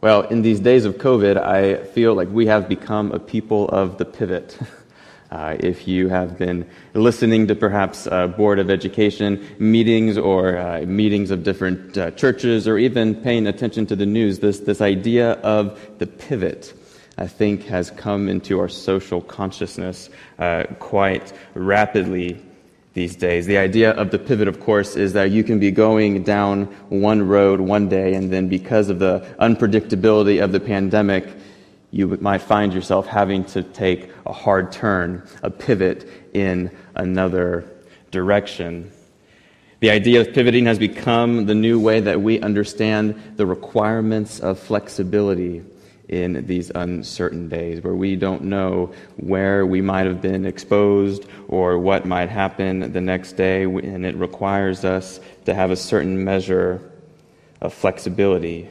Well, in these days of COVID, I feel like we have become a people of the pivot. Uh, if you have been listening to perhaps uh, Board of Education meetings or uh, meetings of different uh, churches or even paying attention to the news, this, this idea of the pivot, I think, has come into our social consciousness uh, quite rapidly these days. The idea of the pivot, of course, is that you can be going down one road one day, and then because of the unpredictability of the pandemic, you might find yourself having to take a hard turn, a pivot in another direction. The idea of pivoting has become the new way that we understand the requirements of flexibility in these uncertain days where we don't know where we might have been exposed or what might happen the next day, and it requires us to have a certain measure of flexibility.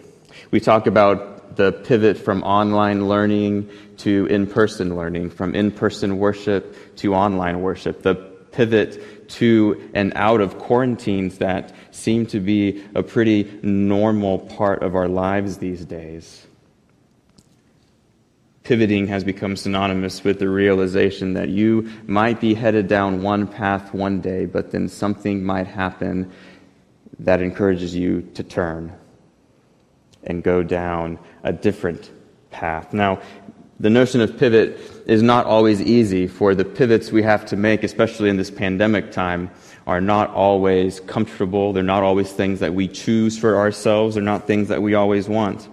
We talk about the pivot from online learning to in person learning, from in person worship to online worship, the pivot to and out of quarantines that seem to be a pretty normal part of our lives these days pivoting has become synonymous with the realization that you might be headed down one path one day, but then something might happen that encourages you to turn and go down a different path. Now, the notion of pivot is not always easy, for the pivots we have to make, especially in this pandemic time, are not always comfortable. They're not always things that we choose for ourselves. They're not things that we always want.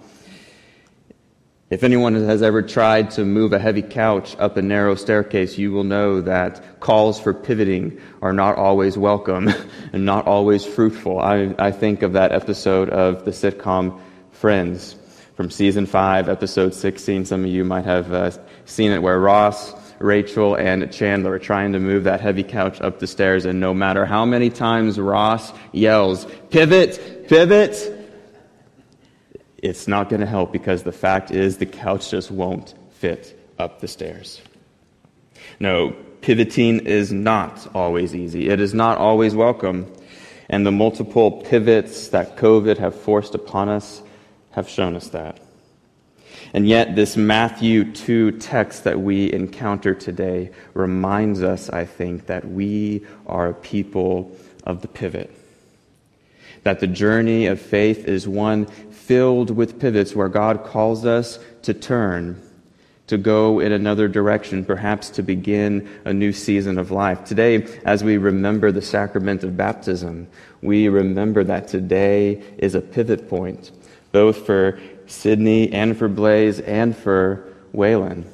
If anyone has ever tried to move a heavy couch up a narrow staircase, you will know that calls for pivoting are not always welcome and not always fruitful. I, I think of that episode of the sitcom Friends from season 5, episode 16. Some of you might have uh, seen it where Ross, Rachel, and Chandler are trying to move that heavy couch up the stairs, and no matter how many times Ross yells, Pivot, pivot, it's not going to help because the fact is the couch just won't fit up the stairs. No, pivoting is not always easy. It is not always welcome. And the multiple pivots that COVID have forced upon us have shown us that. And yet, this Matthew 2 text that we encounter today reminds us, I think, that we are a people of the pivot. That the journey of faith is one filled with pivots where God calls us to turn, to go in another direction, perhaps to begin a new season of life. Today, as we remember the sacrament of baptism, we remember that today is a pivot point, both for Sydney and for Blaze and for Waylon.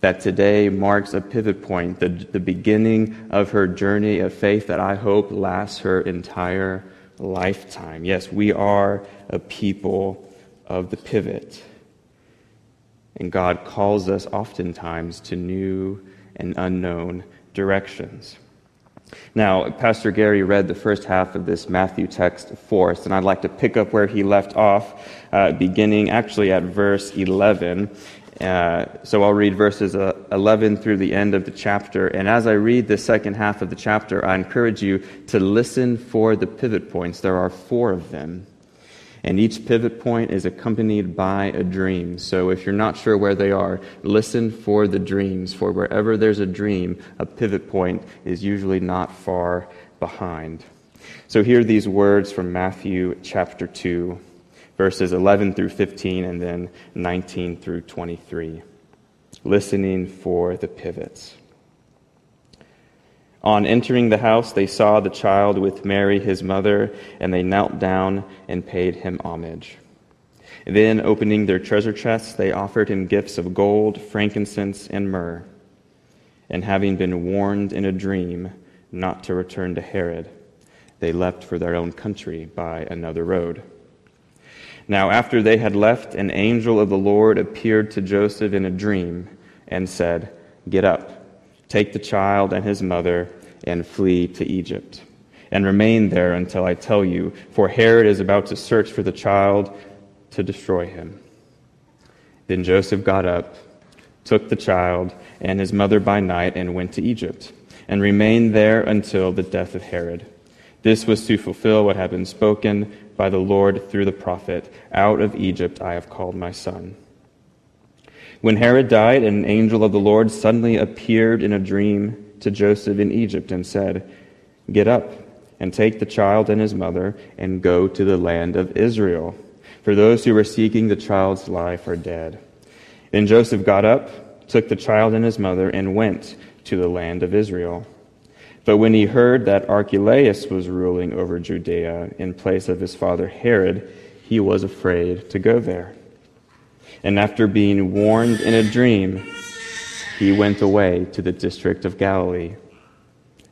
That today marks a pivot point, the, the beginning of her journey of faith that I hope lasts her entire lifetime. Yes, we are a people of the pivot. And God calls us oftentimes to new and unknown directions. Now, Pastor Gary read the first half of this Matthew text for us, and I'd like to pick up where he left off, uh, beginning actually at verse 11. Uh, so I'll read verses uh, 11 through the end of the chapter. And as I read the second half of the chapter, I encourage you to listen for the pivot points. There are four of them. And each pivot point is accompanied by a dream. So if you're not sure where they are, listen for the dreams. For wherever there's a dream, a pivot point is usually not far behind. So hear these words from Matthew chapter 2 verses 11 through 15, and then 19 through 23. Listening for the pivots. On entering the house, they saw the child with Mary, his mother, and they knelt down and paid him homage. Then, opening their treasure chests, they offered him gifts of gold, frankincense, and myrrh. And having been warned in a dream not to return to Herod, they left for their own country by another road. Now, after they had left, an angel of the Lord appeared to Joseph in a dream and said, Get up, take the child and his mother, and flee to Egypt, and remain there until I tell you, for Herod is about to search for the child to destroy him. Then Joseph got up, took the child and his mother by night, and went to Egypt, and remained there until the death of Herod This was to fulfill what had been spoken by the Lord through the prophet Out of Egypt I have called my son. When Herod died, an angel of the Lord suddenly appeared in a dream to Joseph in Egypt and said, Get up and take the child and his mother and go to the land of Israel, for those who were seeking the child's life are dead. Then Joseph got up, took the child and his mother, and went to the land of Israel. But when he heard that Archelaus was ruling over Judea in place of his father Herod, he was afraid to go there. And after being warned in a dream, he went away to the district of Galilee.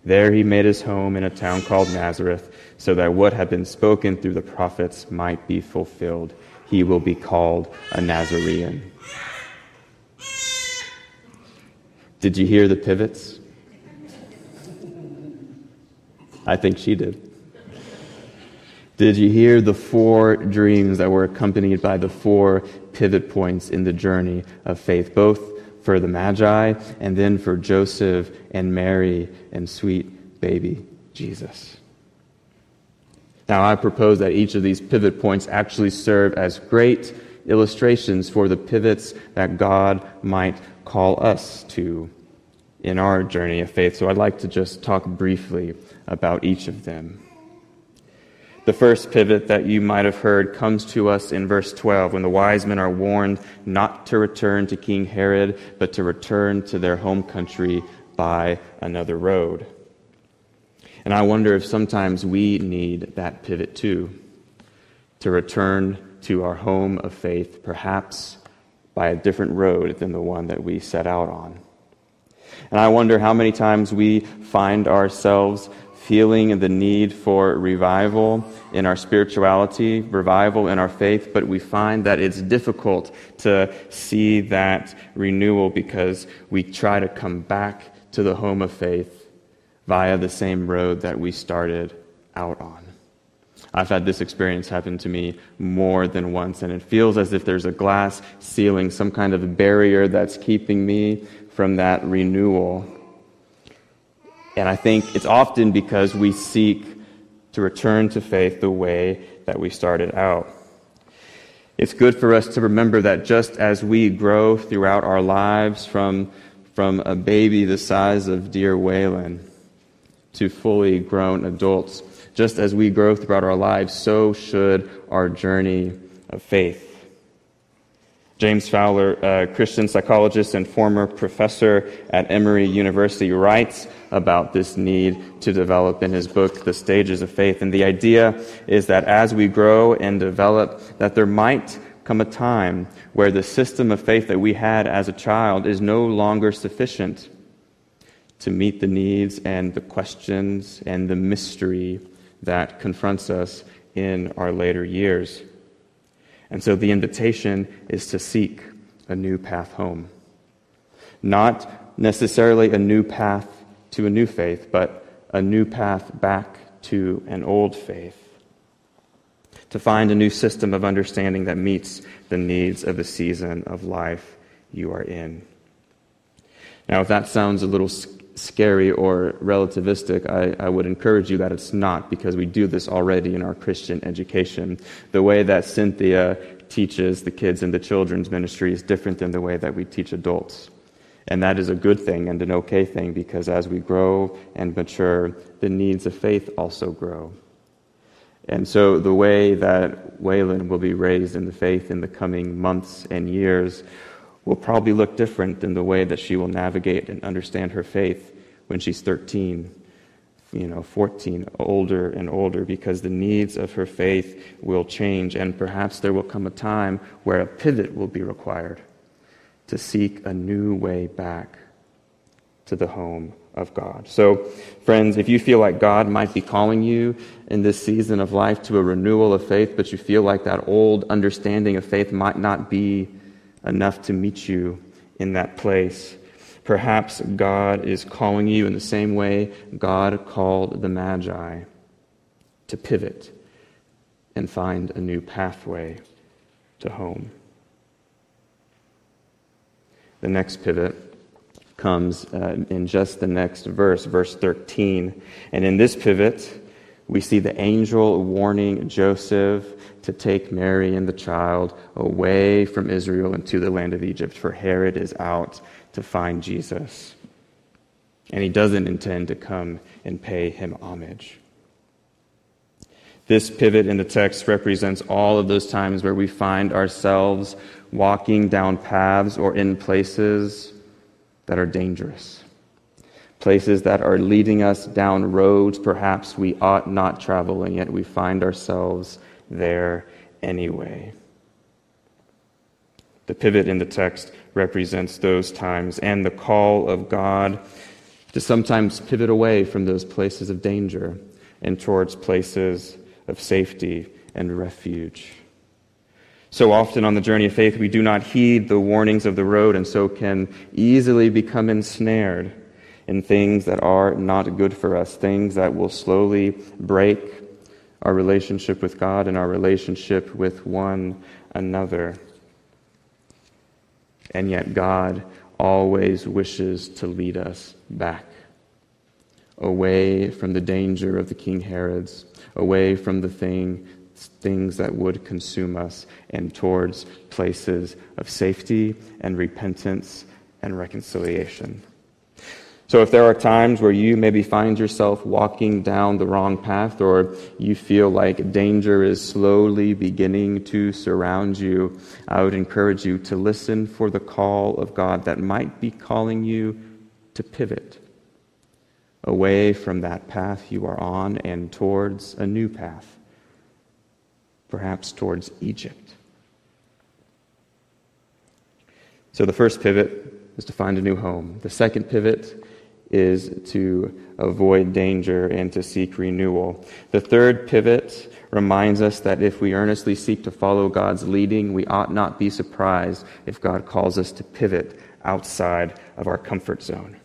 There he made his home in a town called Nazareth, so that what had been spoken through the prophets might be fulfilled. He will be called a Nazarene. Did you hear the pivots? I think she did. Did you hear the four dreams that were accompanied by the four pivot points in the journey of faith, both for the Magi and then for Joseph and Mary and sweet baby Jesus? Now, I propose that each of these pivot points actually serve as great illustrations for the pivots that God might call us to in our journey of faith. So I'd like to just talk briefly about each of them. The first pivot that you might have heard comes to us in verse 12 when the wise men are warned not to return to King Herod, but to return to their home country by another road. And I wonder if sometimes we need that pivot too, to return to our home of faith, perhaps by a different road than the one that we set out on. And I wonder how many times we find ourselves feeling the need for revival in our spirituality, revival in our faith, but we find that it's difficult to see that renewal because we try to come back to the home of faith via the same road that we started out on. I've had this experience happen to me more than once, and it feels as if there's a glass ceiling, some kind of barrier that's keeping me from that renewal and I think it's often because we seek to return to faith the way that we started out. It's good for us to remember that just as we grow throughout our lives from, from a baby the size of dear Waylon to fully grown adults, just as we grow throughout our lives, so should our journey of faith. James Fowler, a Christian psychologist and former professor at Emory University, writes about this need to develop in his book, The Stages of Faith. And the idea is that as we grow and develop, that there might come a time where the system of faith that we had as a child is no longer sufficient to meet the needs and the questions and the mystery that confronts us in our later years. And so the invitation is to seek a new path home. Not necessarily a new path to a new faith, but a new path back to an old faith. To find a new system of understanding that meets the needs of the season of life you are in. Now, if that sounds a little scary or relativistic, I, I, would encourage you that it's not, because we do this already in our Christian education. The way that Cynthia teaches the kids in the children's ministry is different than the way that we teach adults. And that is a good thing and an okay thing because as we grow and mature, the needs of faith also grow. And so the way that Waylon will be raised in the faith in the coming months and years will probably look different than the way that she will navigate and understand her faith when she's 13, you know, 14, older and older, because the needs of her faith will change, and perhaps there will come a time where a pivot will be required to seek a new way back to the home of God. So, friends, if you feel like God might be calling you in this season of life to a renewal of faith, but you feel like that old understanding of faith might not be enough to meet you in that place. Perhaps God is calling you in the same way God called the Magi to pivot and find a new pathway to home. The next pivot comes uh, in just the next verse, verse 13. And in this pivot, we see the angel warning Joseph to take Mary and the child away from Israel into the land of Egypt, for Herod is out to find Jesus. And he doesn't intend to come and pay him homage. This pivot in the text represents all of those times where we find ourselves walking down paths or in places that are dangerous, places that are leading us down roads perhaps we ought not travel, and yet we find ourselves there anyway. The pivot in the text represents those times and the call of God to sometimes pivot away from those places of danger and towards places of safety and refuge. So often on the journey of faith, we do not heed the warnings of the road and so can easily become ensnared in things that are not good for us, things that will slowly break our relationship with God and our relationship with one another. And yet, God always wishes to lead us back away from the danger of the King Herods, away from the thing, things that would consume us, and towards places of safety and repentance and reconciliation. So, if there are times where you maybe find yourself walking down the wrong path, or you feel like danger is slowly beginning to surround you, I would encourage you to listen for the call of God that might be calling you to pivot away from that path you are on and towards a new path, perhaps towards Egypt. So, the first pivot is to find a new home. The second pivot is to avoid danger and to seek renewal. The third pivot reminds us that if we earnestly seek to follow God's leading, we ought not be surprised if God calls us to pivot outside of our comfort zone.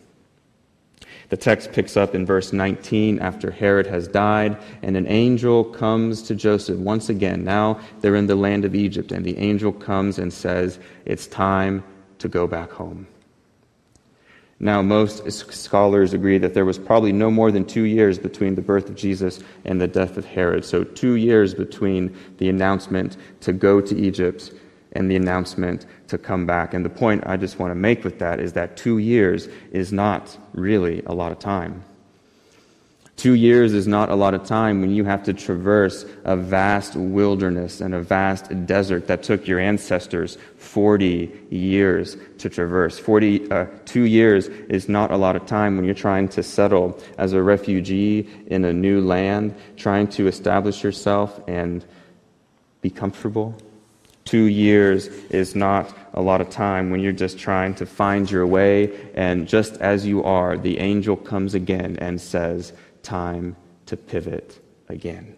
The text picks up in verse 19 after Herod has died, and an angel comes to Joseph once again. Now they're in the land of Egypt, and the angel comes and says, It's time to go back home. Now, most scholars agree that there was probably no more than two years between the birth of Jesus and the death of Herod. So, two years between the announcement to go to Egypt and the announcement to come back. And the point I just want to make with that is that two years is not really a lot of time. Two years is not a lot of time when you have to traverse a vast wilderness and a vast desert that took your ancestors 40 years to traverse. 40, uh, two years is not a lot of time when you're trying to settle as a refugee in a new land, trying to establish yourself and be comfortable. Two years is not a lot of time when you're just trying to find your way, and just as you are, the angel comes again and says, time to pivot again.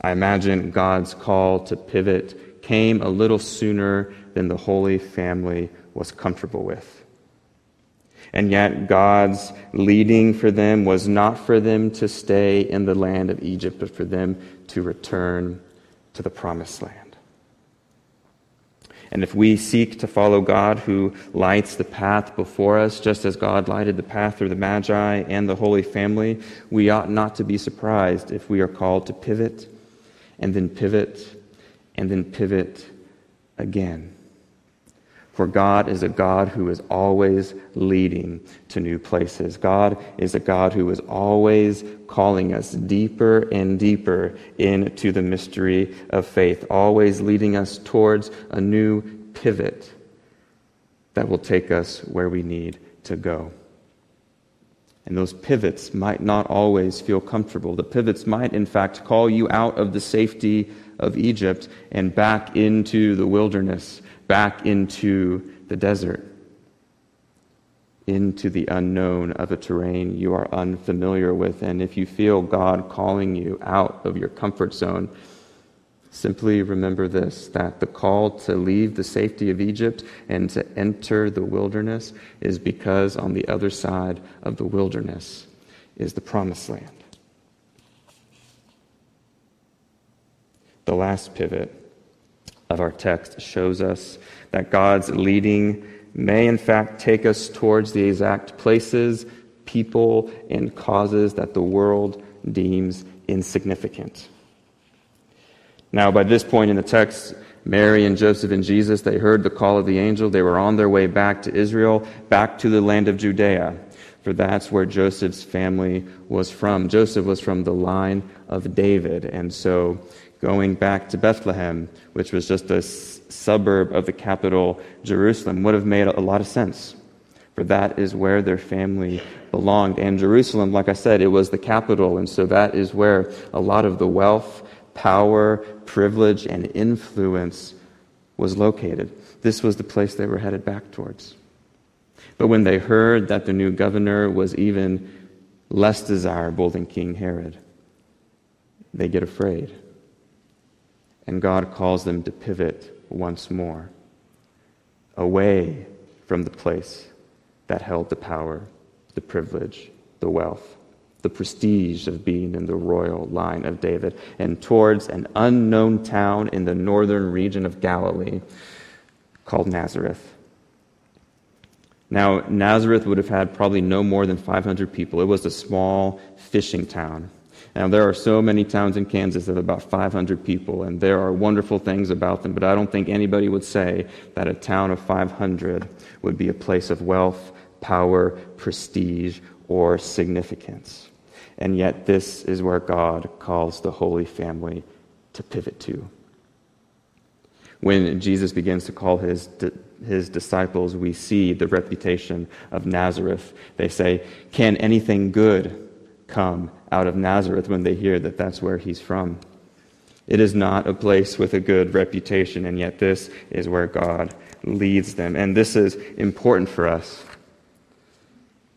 I imagine God's call to pivot came a little sooner than the Holy Family was comfortable with. And yet, God's leading for them was not for them to stay in the land of Egypt, but for them to return to the promised land. And if we seek to follow God who lights the path before us, just as God lighted the path through the Magi and the Holy Family, we ought not to be surprised if we are called to pivot and then pivot and then pivot again. For God is a God who is always leading to new places. God is a God who is always calling us deeper and deeper into the mystery of faith, always leading us towards a new pivot that will take us where we need to go. And those pivots might not always feel comfortable. The pivots might, in fact, call you out of the safety of Egypt and back into the wilderness back into the desert, into the unknown of a terrain you are unfamiliar with. And if you feel God calling you out of your comfort zone, simply remember this that the call to leave the safety of Egypt and to enter the wilderness is because on the other side of the wilderness is the promised land. The last pivot of our text shows us that God's leading may, in fact, take us towards the exact places people, and causes that the world deems insignificant. Now, by this point in the text, Mary and Joseph and Jesus, they heard the call of the angel. They were on their way back to Israel, back to the land of Judea, for that's where Joseph's family was from. Joseph was from the line of David, and so going back to Bethlehem, which was just a s- suburb of the capital, Jerusalem, would have made a lot of sense, for that is where their family belonged. And Jerusalem, like I said, it was the capital, and so that is where a lot of the wealth power, privilege, and influence was located. This was the place they were headed back towards. But when they heard that the new governor was even less desirable than King Herod, they get afraid. And God calls them to pivot once more away from the place that held the power, the privilege, the wealth the prestige of being in the royal line of David, and towards an unknown town in the northern region of Galilee called Nazareth. Now, Nazareth would have had probably no more than 500 people. It was a small fishing town. Now, there are so many towns in Kansas of about 500 people, and there are wonderful things about them, but I don't think anybody would say that a town of 500 would be a place of wealth, power, prestige, or significance. And yet, this is where God calls the Holy Family to pivot to. When Jesus begins to call his, his disciples, we see the reputation of Nazareth. They say, Can anything good come out of Nazareth when they hear that that's where he's from? It is not a place with a good reputation, and yet this is where God leads them. And this is important for us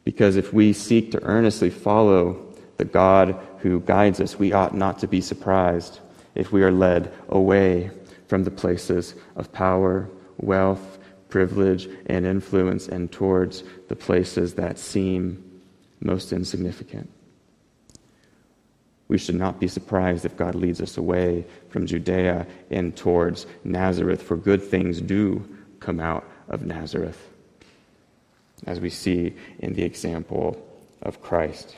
because if we seek to earnestly follow the God who guides us, we ought not to be surprised if we are led away from the places of power, wealth, privilege, and influence and towards the places that seem most insignificant. We should not be surprised if God leads us away from Judea and towards Nazareth, for good things do come out of Nazareth, as we see in the example of Christ.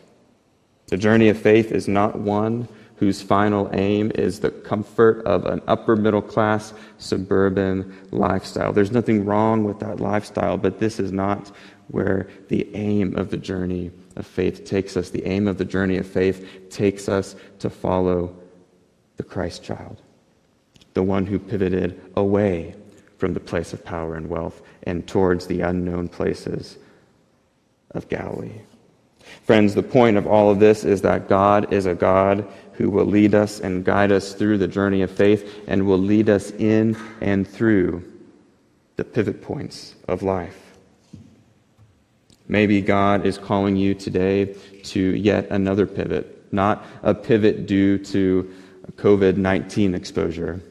The journey of faith is not one whose final aim is the comfort of an upper middle class suburban lifestyle. There's nothing wrong with that lifestyle, but this is not where the aim of the journey of faith takes us. The aim of the journey of faith takes us to follow the Christ child, the one who pivoted away from the place of power and wealth and towards the unknown places of Galilee. Friends, the point of all of this is that God is a God who will lead us and guide us through the journey of faith and will lead us in and through the pivot points of life. Maybe God is calling you today to yet another pivot, not a pivot due to COVID 19 exposure,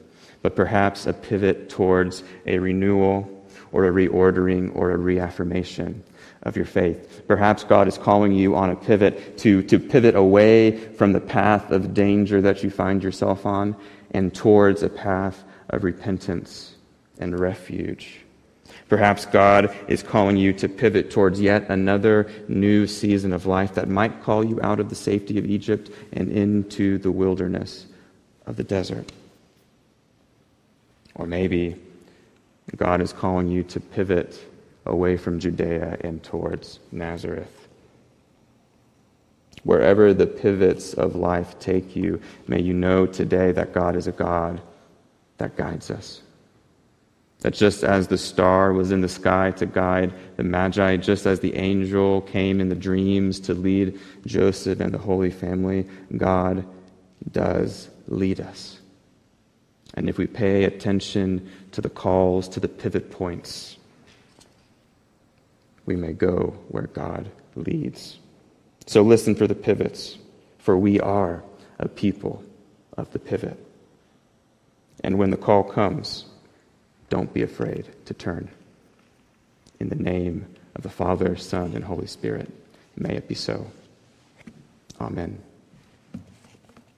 but perhaps a pivot towards a renewal or a reordering or a reaffirmation of your faith. Perhaps God is calling you on a pivot to, to pivot away from the path of danger that you find yourself on and towards a path of repentance and refuge. Perhaps God is calling you to pivot towards yet another new season of life that might call you out of the safety of Egypt and into the wilderness of the desert. Or maybe God is calling you to pivot away from Judea and towards Nazareth. Wherever the pivots of life take you, may you know today that God is a God that guides us. That just as the star was in the sky to guide the Magi, just as the angel came in the dreams to lead Joseph and the Holy Family, God does lead us. And if we pay attention to the calls, to the pivot points, we may go where God leads. So listen for the pivots, for we are a people of the pivot. And when the call comes, don't be afraid to turn. In the name of the Father, Son, and Holy Spirit, may it be so. Amen.